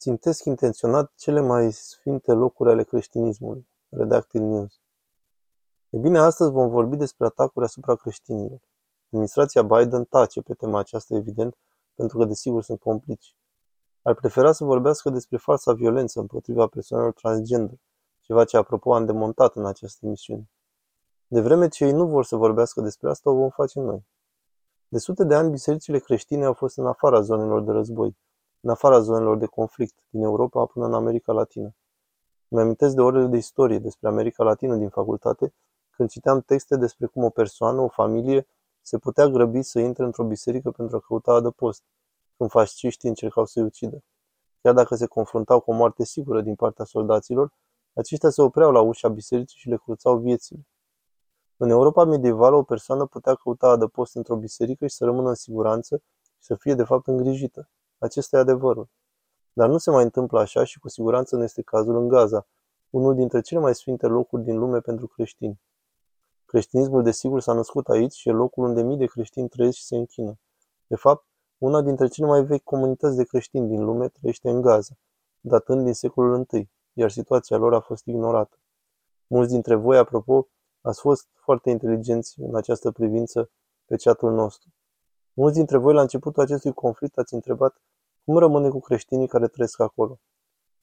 Țintesc intenționat cele mai sfinte locuri ale creștinismului. Redacted News. E bine, astăzi vom vorbi despre atacuri asupra creștinilor. Administrația Biden tace pe tema aceasta, evident, pentru că, desigur, sunt complici. Ar prefera să vorbească despre falsa violență împotriva persoanelor transgender, ceva ce, apropo, am demontat în această emisiune. De vreme ce ei nu vor să vorbească despre asta, o vom face noi. De sute de ani, bisericile creștine au fost în afara zonelor de război, în afara zonelor de conflict, din Europa până în America Latină. Îmi amintesc de orele de istorie despre America Latină din facultate, când citeam texte despre cum o persoană, o familie, se putea grăbi să intre într-o biserică pentru a căuta adăpost, când fasciștii încercau să-i ucidă. Chiar dacă se confruntau cu o moarte sigură din partea soldaților, aceștia se opreau la ușa bisericii și le cruțau viețile. În Europa medievală, o persoană putea căuta adăpost într-o biserică și să rămână în siguranță și să fie de fapt îngrijită. Acesta e adevărul. Dar nu se mai întâmplă așa și cu siguranță nu este cazul în Gaza, unul dintre cele mai sfinte locuri din lume pentru creștini. Creștinismul desigur s-a născut aici și e locul unde mii de creștini trăiesc și se închină. De fapt, una dintre cele mai vechi comunități de creștini din lume trăiește în Gaza, datând din secolul I, iar situația lor a fost ignorată. Mulți dintre voi, apropo, ați fost foarte inteligenți în această privință pe chatul nostru. Mulți dintre voi la începutul acestui conflict ați întrebat cum rămâne cu creștinii care trăiesc acolo.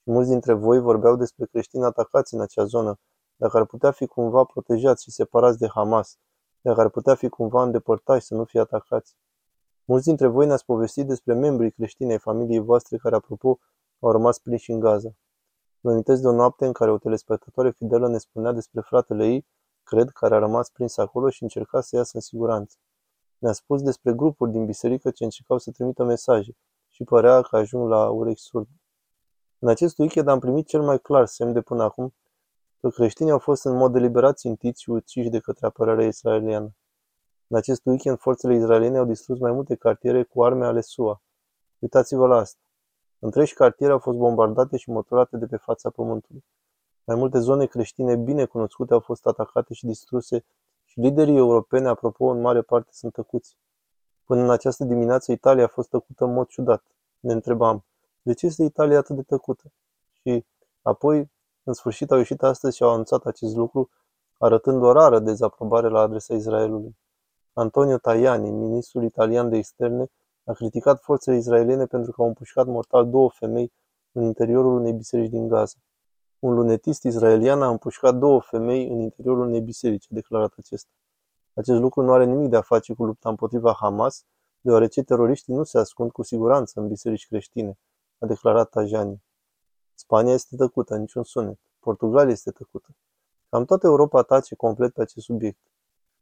Și mulți dintre voi vorbeau despre creștini atacați în acea zonă, dacă ar putea fi cumva protejați și separați de Hamas, dacă ar putea fi cumva îndepărtați să nu fie atacați. Mulți dintre voi ne-ați povestit despre membrii creștini ai familiei voastre care, apropo, au rămas prinși în Gaza. Mă amintesc de o noapte în care o telespectatoare fidelă ne spunea despre fratele ei, cred, care a rămas prins acolo și încerca să iasă în siguranță. Ne-a spus despre grupuri din biserică ce încercau să trimită mesaje și părea că ajung la urechi surde. În acest weekend am primit cel mai clar semn de până acum că creștinii au fost în mod deliberat țintiți și uciși de către apărarea israeliană. În acest weekend, forțele israeliene au distrus mai multe cartiere cu arme ale SUA. Uitați-vă la asta. Întregi cartiere au fost bombardate și motorate de pe fața pământului. Mai multe zone creștine bine cunoscute au fost atacate și distruse și liderii europeni, apropo, în mare parte sunt tăcuți. Până în această dimineață, Italia a fost tăcută în mod ciudat. Ne întrebam, de ce este Italia atât de tăcută? Și apoi, în sfârșit, au ieșit astăzi și au anunțat acest lucru, arătând o rară dezaprobare la adresa Israelului. Antonio Tajani, ministrul italian de externe, a criticat forțele israeliene pentru că au împușcat mortal două femei în interiorul unei biserici din Gaza. Un lunetist israelian a împușcat două femei în interiorul unei biserici, a declarat acesta. Acest lucru nu are nimic de a face cu lupta împotriva Hamas, deoarece teroriștii nu se ascund cu siguranță în biserici creștine, a declarat Tajani. Spania este tăcută, niciun sunet. Portugalia este tăcută. Cam toată Europa tace complet pe acest subiect.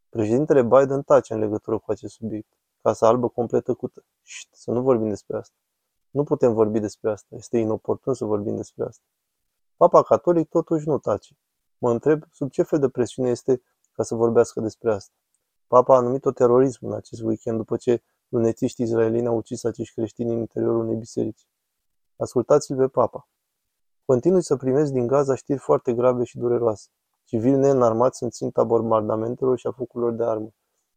Președintele Biden tace în legătură cu acest subiect. Casa albă complet tăcută. Șt, să nu vorbim despre asta. Nu putem vorbi despre asta. Este inoportun să vorbim despre asta. Papa catolic totuși nu tace. Mă întreb sub ce fel de presiune este ca să vorbească despre asta. Papa a numit-o terorism în acest weekend după ce lunetiști izraelieni au ucis acești creștini în interiorul unei biserici. Ascultați-l pe Papa. Continui să primesc din Gaza știri foarte grave și dureroase. Civili neînarmați sunt ținta bombardamentelor și a focurilor de armă.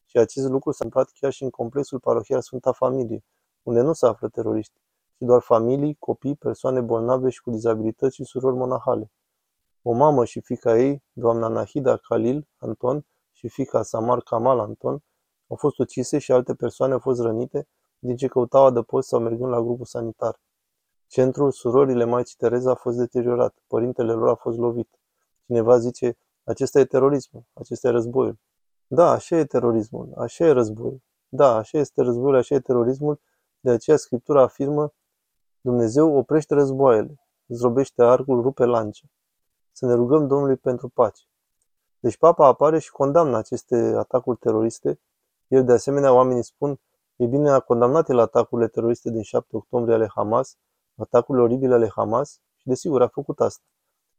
Și acest lucru s-a întâmplat chiar și în complexul parohial Sfânta Familie, unde nu se află teroriști, ci doar familii, copii, persoane bolnave și cu dizabilități și surori monahale. O mamă și fica ei, doamna Nahida Khalil Anton și fica Samar Kamal Anton, au fost ucise și alte persoane au fost rănite din ce căutau adăpost sau mergând la grupul sanitar. Centrul surorile Maicii Tereza a fost deteriorat, părintele lor a fost lovit. Cineva zice, acesta e terorismul, acesta e războiul. Da, așa e terorismul, așa e războiul. Da, așa este războiul, așa e terorismul, de aceea Scriptura afirmă, Dumnezeu oprește războaiele, zdrobește arcul, rupe lance. Să ne rugăm Domnului pentru pace. Deci papa apare și condamnă aceste atacuri teroriste. El de asemenea, oamenii spun, e bine, a condamnat el atacurile teroriste din 7 octombrie ale Hamas, atacurile oribile ale Hamas și desigur a făcut asta.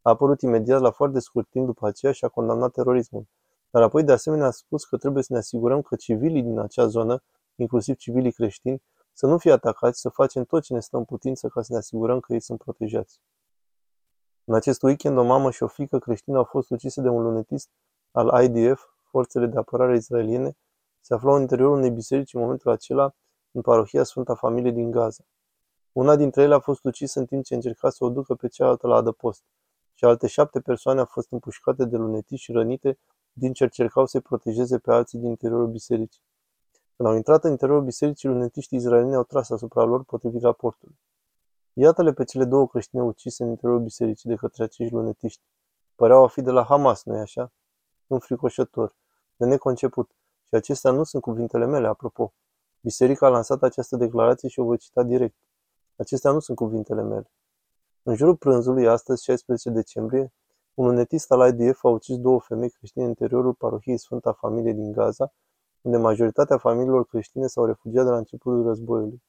A apărut imediat la foarte scurt timp după aceea și a condamnat terorismul. Dar apoi de asemenea a spus că trebuie să ne asigurăm că civilii din acea zonă, inclusiv civilii creștini, să nu fie atacați, să facem tot ce ne stă în putință ca să ne asigurăm că ei sunt protejați. În acest weekend, o mamă și o fică creștină au fost ucise de un lunetist al IDF, forțele de apărare israeliene, se aflau în interiorul unei biserici în momentul acela în parohia Sfânta Familie din Gaza. Una dintre ele a fost ucisă în timp ce încerca să o ducă pe cealaltă la adăpost și alte șapte persoane au fost împușcate de lunetici și rănite din ce încercau să-i protejeze pe alții din interiorul bisericii. Când au intrat în interiorul bisericii, lunetiștii izraelini au tras asupra lor potrivit raportului. Iată-le pe cele două creștine ucise în interiorul bisericii de către acești lunetiști. Păreau a fi de la Hamas, nu-i așa? Înfricoșător, de neconceput. Și acestea nu sunt cuvintele mele, apropo. Biserica a lansat această declarație și o voi cita direct. Acestea nu sunt cuvintele mele. În jurul prânzului, astăzi, 16 decembrie, un lunetist al IDF a ucis două femei creștine în interiorul parohiei Sfânta Familie din Gaza, unde majoritatea familiilor creștine s-au refugiat de la începutul războiului.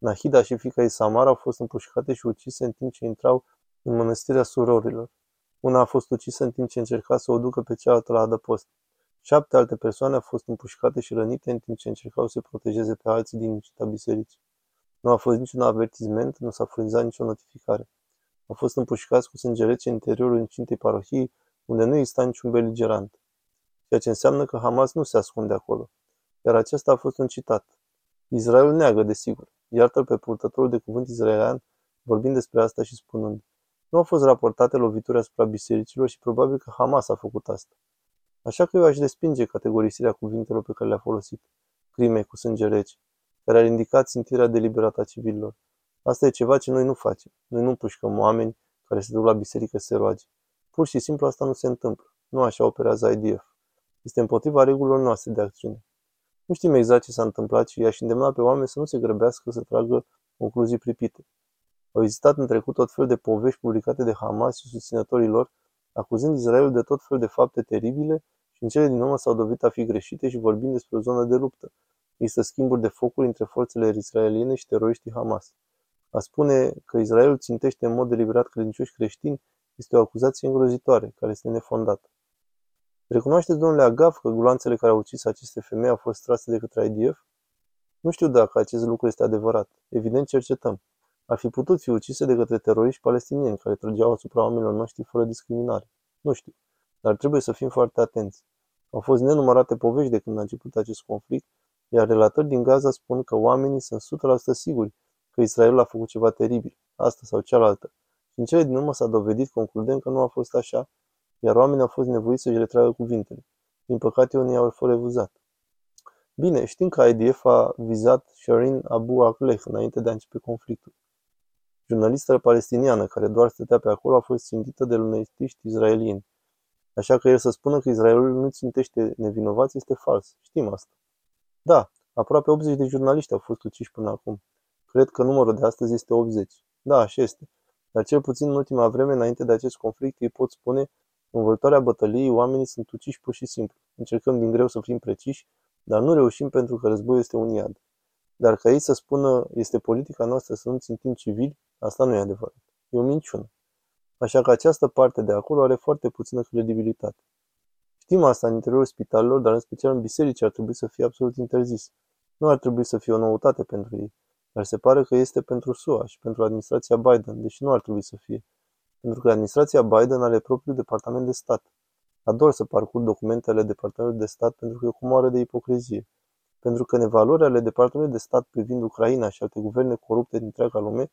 Nahida și fica ei Samar au fost împușcate și ucise în timp ce intrau în mănăstirea surorilor. Una a fost ucisă în timp ce încerca să o ducă pe cealaltă la adăpost. Șapte alte persoane au fost împușcate și rănite în timp ce încercau să protejeze pe alții din nicita bisericii. Nu a fost niciun avertisment, nu s-a furnizat nicio notificare. Au fost împușcați cu sânge rece în interiorul incintei parohiei, unde nu exista niciun beligerant. Ceea ce înseamnă că Hamas nu se ascunde acolo. Iar acesta a fost un citat. Israel neagă, desigur. Iartă-l pe purtătorul de cuvânt israelian, vorbind despre asta și spunând. Nu au fost raportate lovituri asupra bisericilor și probabil că Hamas a făcut asta. Așa că eu aș respinge categorisirea cuvintelor pe care le-a folosit. Crime cu sânge rece, care ar indica țintirea deliberată a civililor. Asta e ceva ce noi nu facem. Noi nu împușcăm oameni care se duc la biserică să se roage. Pur și simplu asta nu se întâmplă. Nu așa operează IDF. Este împotriva regulilor noastre de acțiune. Nu știm exact ce s-a întâmplat și i-aș îndemna pe oameni să nu se grăbească să tragă concluzii pripite. Au existat în trecut tot fel de povești publicate de Hamas și susținătorii lor, acuzând Israelul de tot fel de fapte teribile și în cele din urmă s-au dovedit a fi greșite și vorbind despre o zonă de luptă. Există schimburi de focuri între forțele israeliene și teroriștii Hamas. A spune că Israelul țintește în mod deliberat credincioși creștini este o acuzație îngrozitoare, care este nefondată. Recunoașteți, domnule Agaf, că gulanțele care au ucis aceste femei au fost trase de către IDF? Nu știu dacă acest lucru este adevărat. Evident, cercetăm. Ar fi putut fi ucise de către teroriști palestinieni care trăgeau asupra oamenilor noștri fără discriminare. Nu știu. Dar trebuie să fim foarte atenți. Au fost nenumărate povești de când a început acest conflict, iar relatări din Gaza spun că oamenii sunt 100% siguri că Israelul a făcut ceva teribil, asta sau cealaltă. Și în cele din urmă s-a dovedit concludent că nu a fost așa, iar oamenii au fost nevoiți să-și retragă cuvintele. Din păcate, unii au fost refuzat. Bine, știm că IDF a vizat Sharin Abu Akleh înainte de a începe conflictul. Jurnalista palestiniană care doar stătea pe acolo a fost țintită de lunetiști izraelieni. Așa că el să spună că Israelul nu țintește nevinovați este fals. Știm asta. Da, aproape 80 de jurnaliști au fost uciși până acum. Cred că numărul de astăzi este 80. Da, așa este. Dar cel puțin în ultima vreme, înainte de acest conflict, îi pot spune în vâltoarea bătăliei, oamenii sunt uciși pur și simplu. Încercăm din greu să fim preciși, dar nu reușim pentru că războiul este un iad. Dar ca ei să spună, este politica noastră să nu țintim civili, asta nu e adevărat. E o minciună. Așa că această parte de acolo are foarte puțină credibilitate. Știm asta în interiorul spitalelor, dar în special în biserici ar trebui să fie absolut interzis. Nu ar trebui să fie o noutate pentru ei. Dar se pare că este pentru SUA și pentru administrația Biden, deși nu ar trebui să fie. Pentru că administrația Biden are propriul departament de stat. Ador să parcurg documentele Departamentului de Stat pentru că e cu moară de ipocrizie. Pentru că în evaluările ale Departamentului de Stat privind Ucraina și alte guverne corupte din întreaga lume,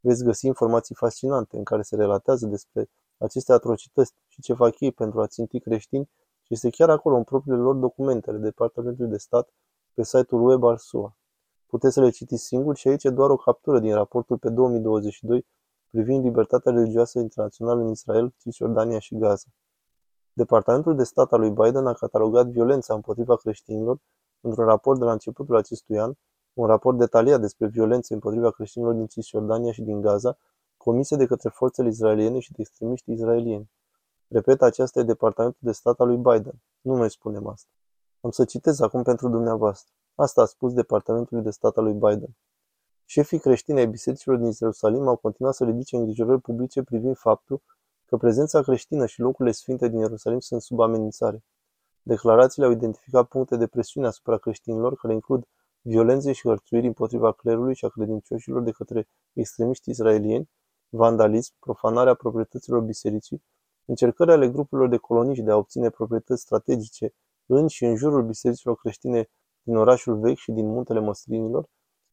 veți găsi informații fascinante în care se relatează despre aceste atrocități și ce fac ei pentru a ținti creștini și este chiar acolo în propriile lor documente ale Departamentului de Stat pe site-ul web al SUA. Puteți să le citiți singuri și aici e doar o captură din raportul pe 2022 privind libertatea religioasă internațională în Israel, Cisjordania și Gaza. Departamentul de stat al lui Biden a catalogat violența împotriva creștinilor într-un raport de la începutul acestui an, un raport detaliat despre violențe împotriva creștinilor din Cisjordania și din Gaza, comise de către forțele izraeliene și de extremiști izraelieni. Repet, acesta e Departamentul de stat al lui Biden. Nu noi spunem asta. Am să citez acum pentru dumneavoastră. Asta a spus Departamentul de Stat al lui Biden. Șefii creștini ai bisericilor din Ierusalim au continuat să ridice îngrijorări publice privind faptul că prezența creștină și locurile sfinte din Ierusalim sunt sub amenințare. Declarațiile au identificat puncte de presiune asupra creștinilor care includ violențe și hărțuiri împotriva clerului și a credincioșilor de către extremiști israelieni, vandalism, profanarea proprietăților bisericii, încercări ale grupurilor de coloniști de a obține proprietăți strategice în și în jurul bisericilor creștine din orașul vechi și din muntele măslinilor,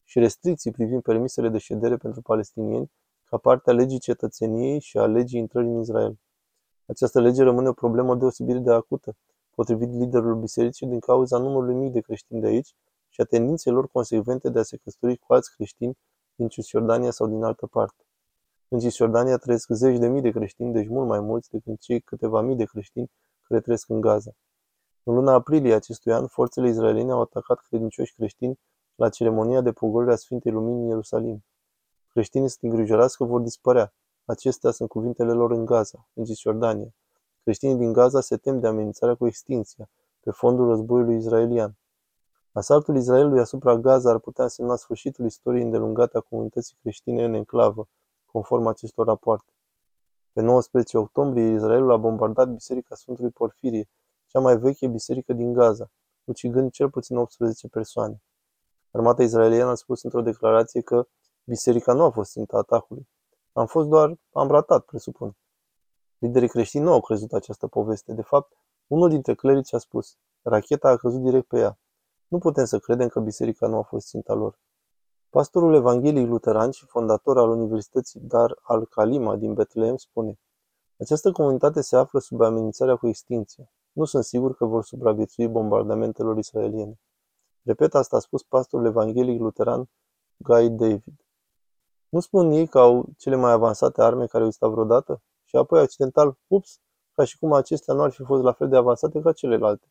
și restricții privind permisele de ședere pentru palestinieni ca parte a legii cetățeniei și a legii intrării în Israel. Această lege rămâne o problemă deosebit de acută, potrivit liderului bisericii, din cauza numărului mic de creștini de aici și a tendinței lor consecvente de a se căsători cu alți creștini din Cisjordania sau din altă parte. În Cisjordania trăiesc zeci de mii de creștini, deci mult mai mulți decât cei câteva mii de creștini care trăiesc în Gaza. În luna aprilie acestui an, forțele israeliene au atacat credincioși creștini la ceremonia de pogorire a Sfintei Lumini în Ierusalim. Creștinii sunt îngrijorați că vor dispărea. Acestea sunt cuvintele lor în Gaza, în Cisjordania. Creștinii din Gaza se tem de amenințarea cu extinția, pe fondul războiului israelian. Asaltul Israelului asupra Gaza ar putea însemna sfârșitul istoriei îndelungate a comunității creștine în enclavă, conform acestor rapoarte. Pe 19 octombrie, Israelul a bombardat Biserica Sfântului Porfirie, cea mai veche biserică din Gaza, ucigând cel puțin 18 persoane. Armata israeliană a spus într-o declarație că biserica nu a fost ținta atacului. Am fost doar, am ratat, presupun. Liderii creștini nu au crezut această poveste. De fapt, unul dintre clerici a spus, racheta a căzut direct pe ea. Nu putem să credem că biserica nu a fost ținta lor. Pastorul evanghelic luteran și fondator al Universității Dar al-Kalima din Betlehem spune Această comunitate se află sub amenințarea cu extinție. Nu sunt sigur că vor supraviețui bombardamentelor israeliene. Repet, asta a spus pastorul evanghelic luteran Guy David. Nu spun ei că au cele mai avansate arme care au existat vreodată? Și apoi, accidental, ups, ca și cum acestea nu ar fi fost la fel de avansate ca celelalte.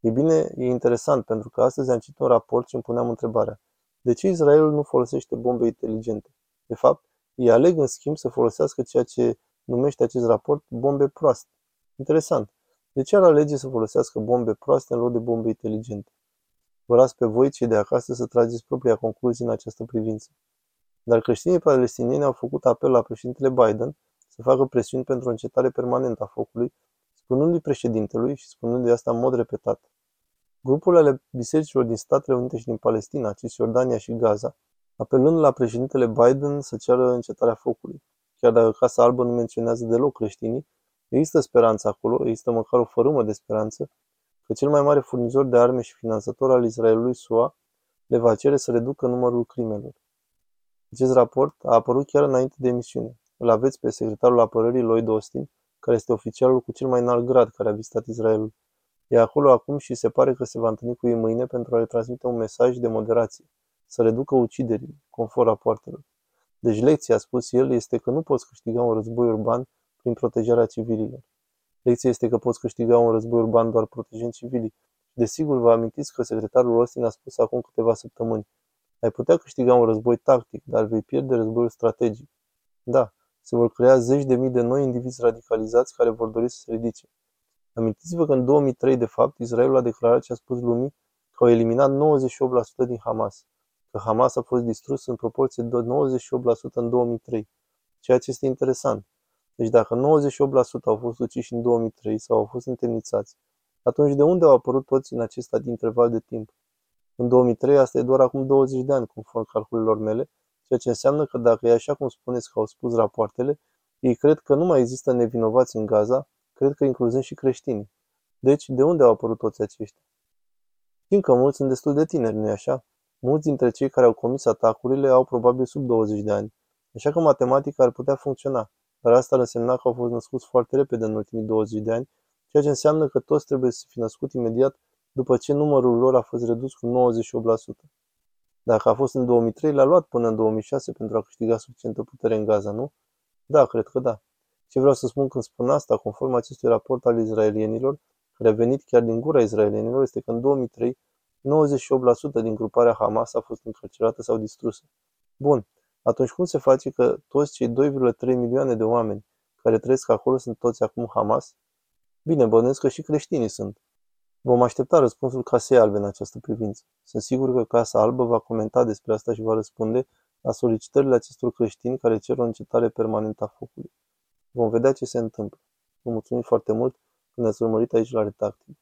E bine, e interesant, pentru că astăzi am citit un raport și îmi puneam întrebarea. De ce Israelul nu folosește bombe inteligente? De fapt, ei aleg în schimb să folosească ceea ce numește acest raport bombe proaste. Interesant. De ce ar alege să folosească bombe proaste în loc de bombe inteligente? Vă las pe voi, cei de acasă, să trageți propria concluzie în această privință. Dar creștinii palestinieni au făcut apel la președintele Biden să facă presiuni pentru o încetare permanentă a focului, spunându-i președintelui și spunându-i asta în mod repetat. Grupurile ale bisericilor din Statele Unite și din Palestina, Cisjordania și Gaza, apelând la președintele Biden să ceară încetarea focului. Chiar dacă Casa Albă nu menționează deloc creștinii, există speranță acolo, există măcar o fărâmă de speranță că cel mai mare furnizor de arme și finanțator al Israelului, SUA, le va cere să reducă numărul crimelor. Acest raport a apărut chiar înainte de emisiune. Îl aveți pe secretarul apărării Lloyd Austin, care este oficialul cu cel mai înalt grad care a vizitat Israelul. E acolo acum și se pare că se va întâlni cu ei mâine pentru a le transmite un mesaj de moderație, să reducă uciderile, conform rapoartelor. Deci lecția, a spus el, este că nu poți câștiga un război urban prin protejarea civililor. Lecția este că poți câștiga un război urban doar protejând civilii. Desigur, vă amintiți că secretarul Austin a spus acum câteva săptămâni. Ai putea câștiga un război tactic, dar vei pierde războiul strategic. Da, se vor crea zeci de mii de noi indivizi radicalizați care vor dori să se ridice. Amintiți-vă că în 2003, de fapt, Israelul a declarat și a spus lumii că au eliminat 98% din Hamas, că Hamas a fost distrus în proporție de 98% în 2003, ceea ce este interesant. Deci dacă 98% au fost uciși în 2003 sau au fost întemnițați, atunci de unde au apărut toți în acest interval de timp? În 2003 asta e doar acum 20 de ani, conform calculelor mele, ceea ce înseamnă că dacă e așa cum spuneți că au spus rapoartele, ei cred că nu mai există nevinovați în Gaza, cred că incluzând și creștinii. Deci, de unde au apărut toți aceștia? Știm că mulți sunt destul de tineri, nu-i așa? Mulți dintre cei care au comis atacurile au probabil sub 20 de ani, așa că matematica ar putea funcționa, dar asta ar însemna că au fost născuți foarte repede în ultimii 20 de ani, ceea ce înseamnă că toți trebuie să fi născut imediat după ce numărul lor a fost redus cu 98%. Dacă a fost în 2003, l-a luat până în 2006 pentru a câștiga suficientă putere în Gaza, nu? Da, cred că da. Ce vreau să spun când spun asta, conform acestui raport al izraelienilor, care a venit chiar din gura izraelienilor, este că în 2003, 98% din gruparea Hamas a fost încarcerată sau distrusă. Bun, atunci cum se face că toți cei 2,3 milioane de oameni care trăiesc acolo sunt toți acum Hamas? Bine, bănuiesc că și creștinii sunt. Vom aștepta răspunsul Casei Albe în această privință. Sunt sigur că Casa Albă va comenta despre asta și va răspunde la solicitările acestor creștini care cer o încetare permanentă a focului. Vom vedea ce se întâmplă. Vă mulțumim foarte mult că ne-ați urmărit aici la Retacting.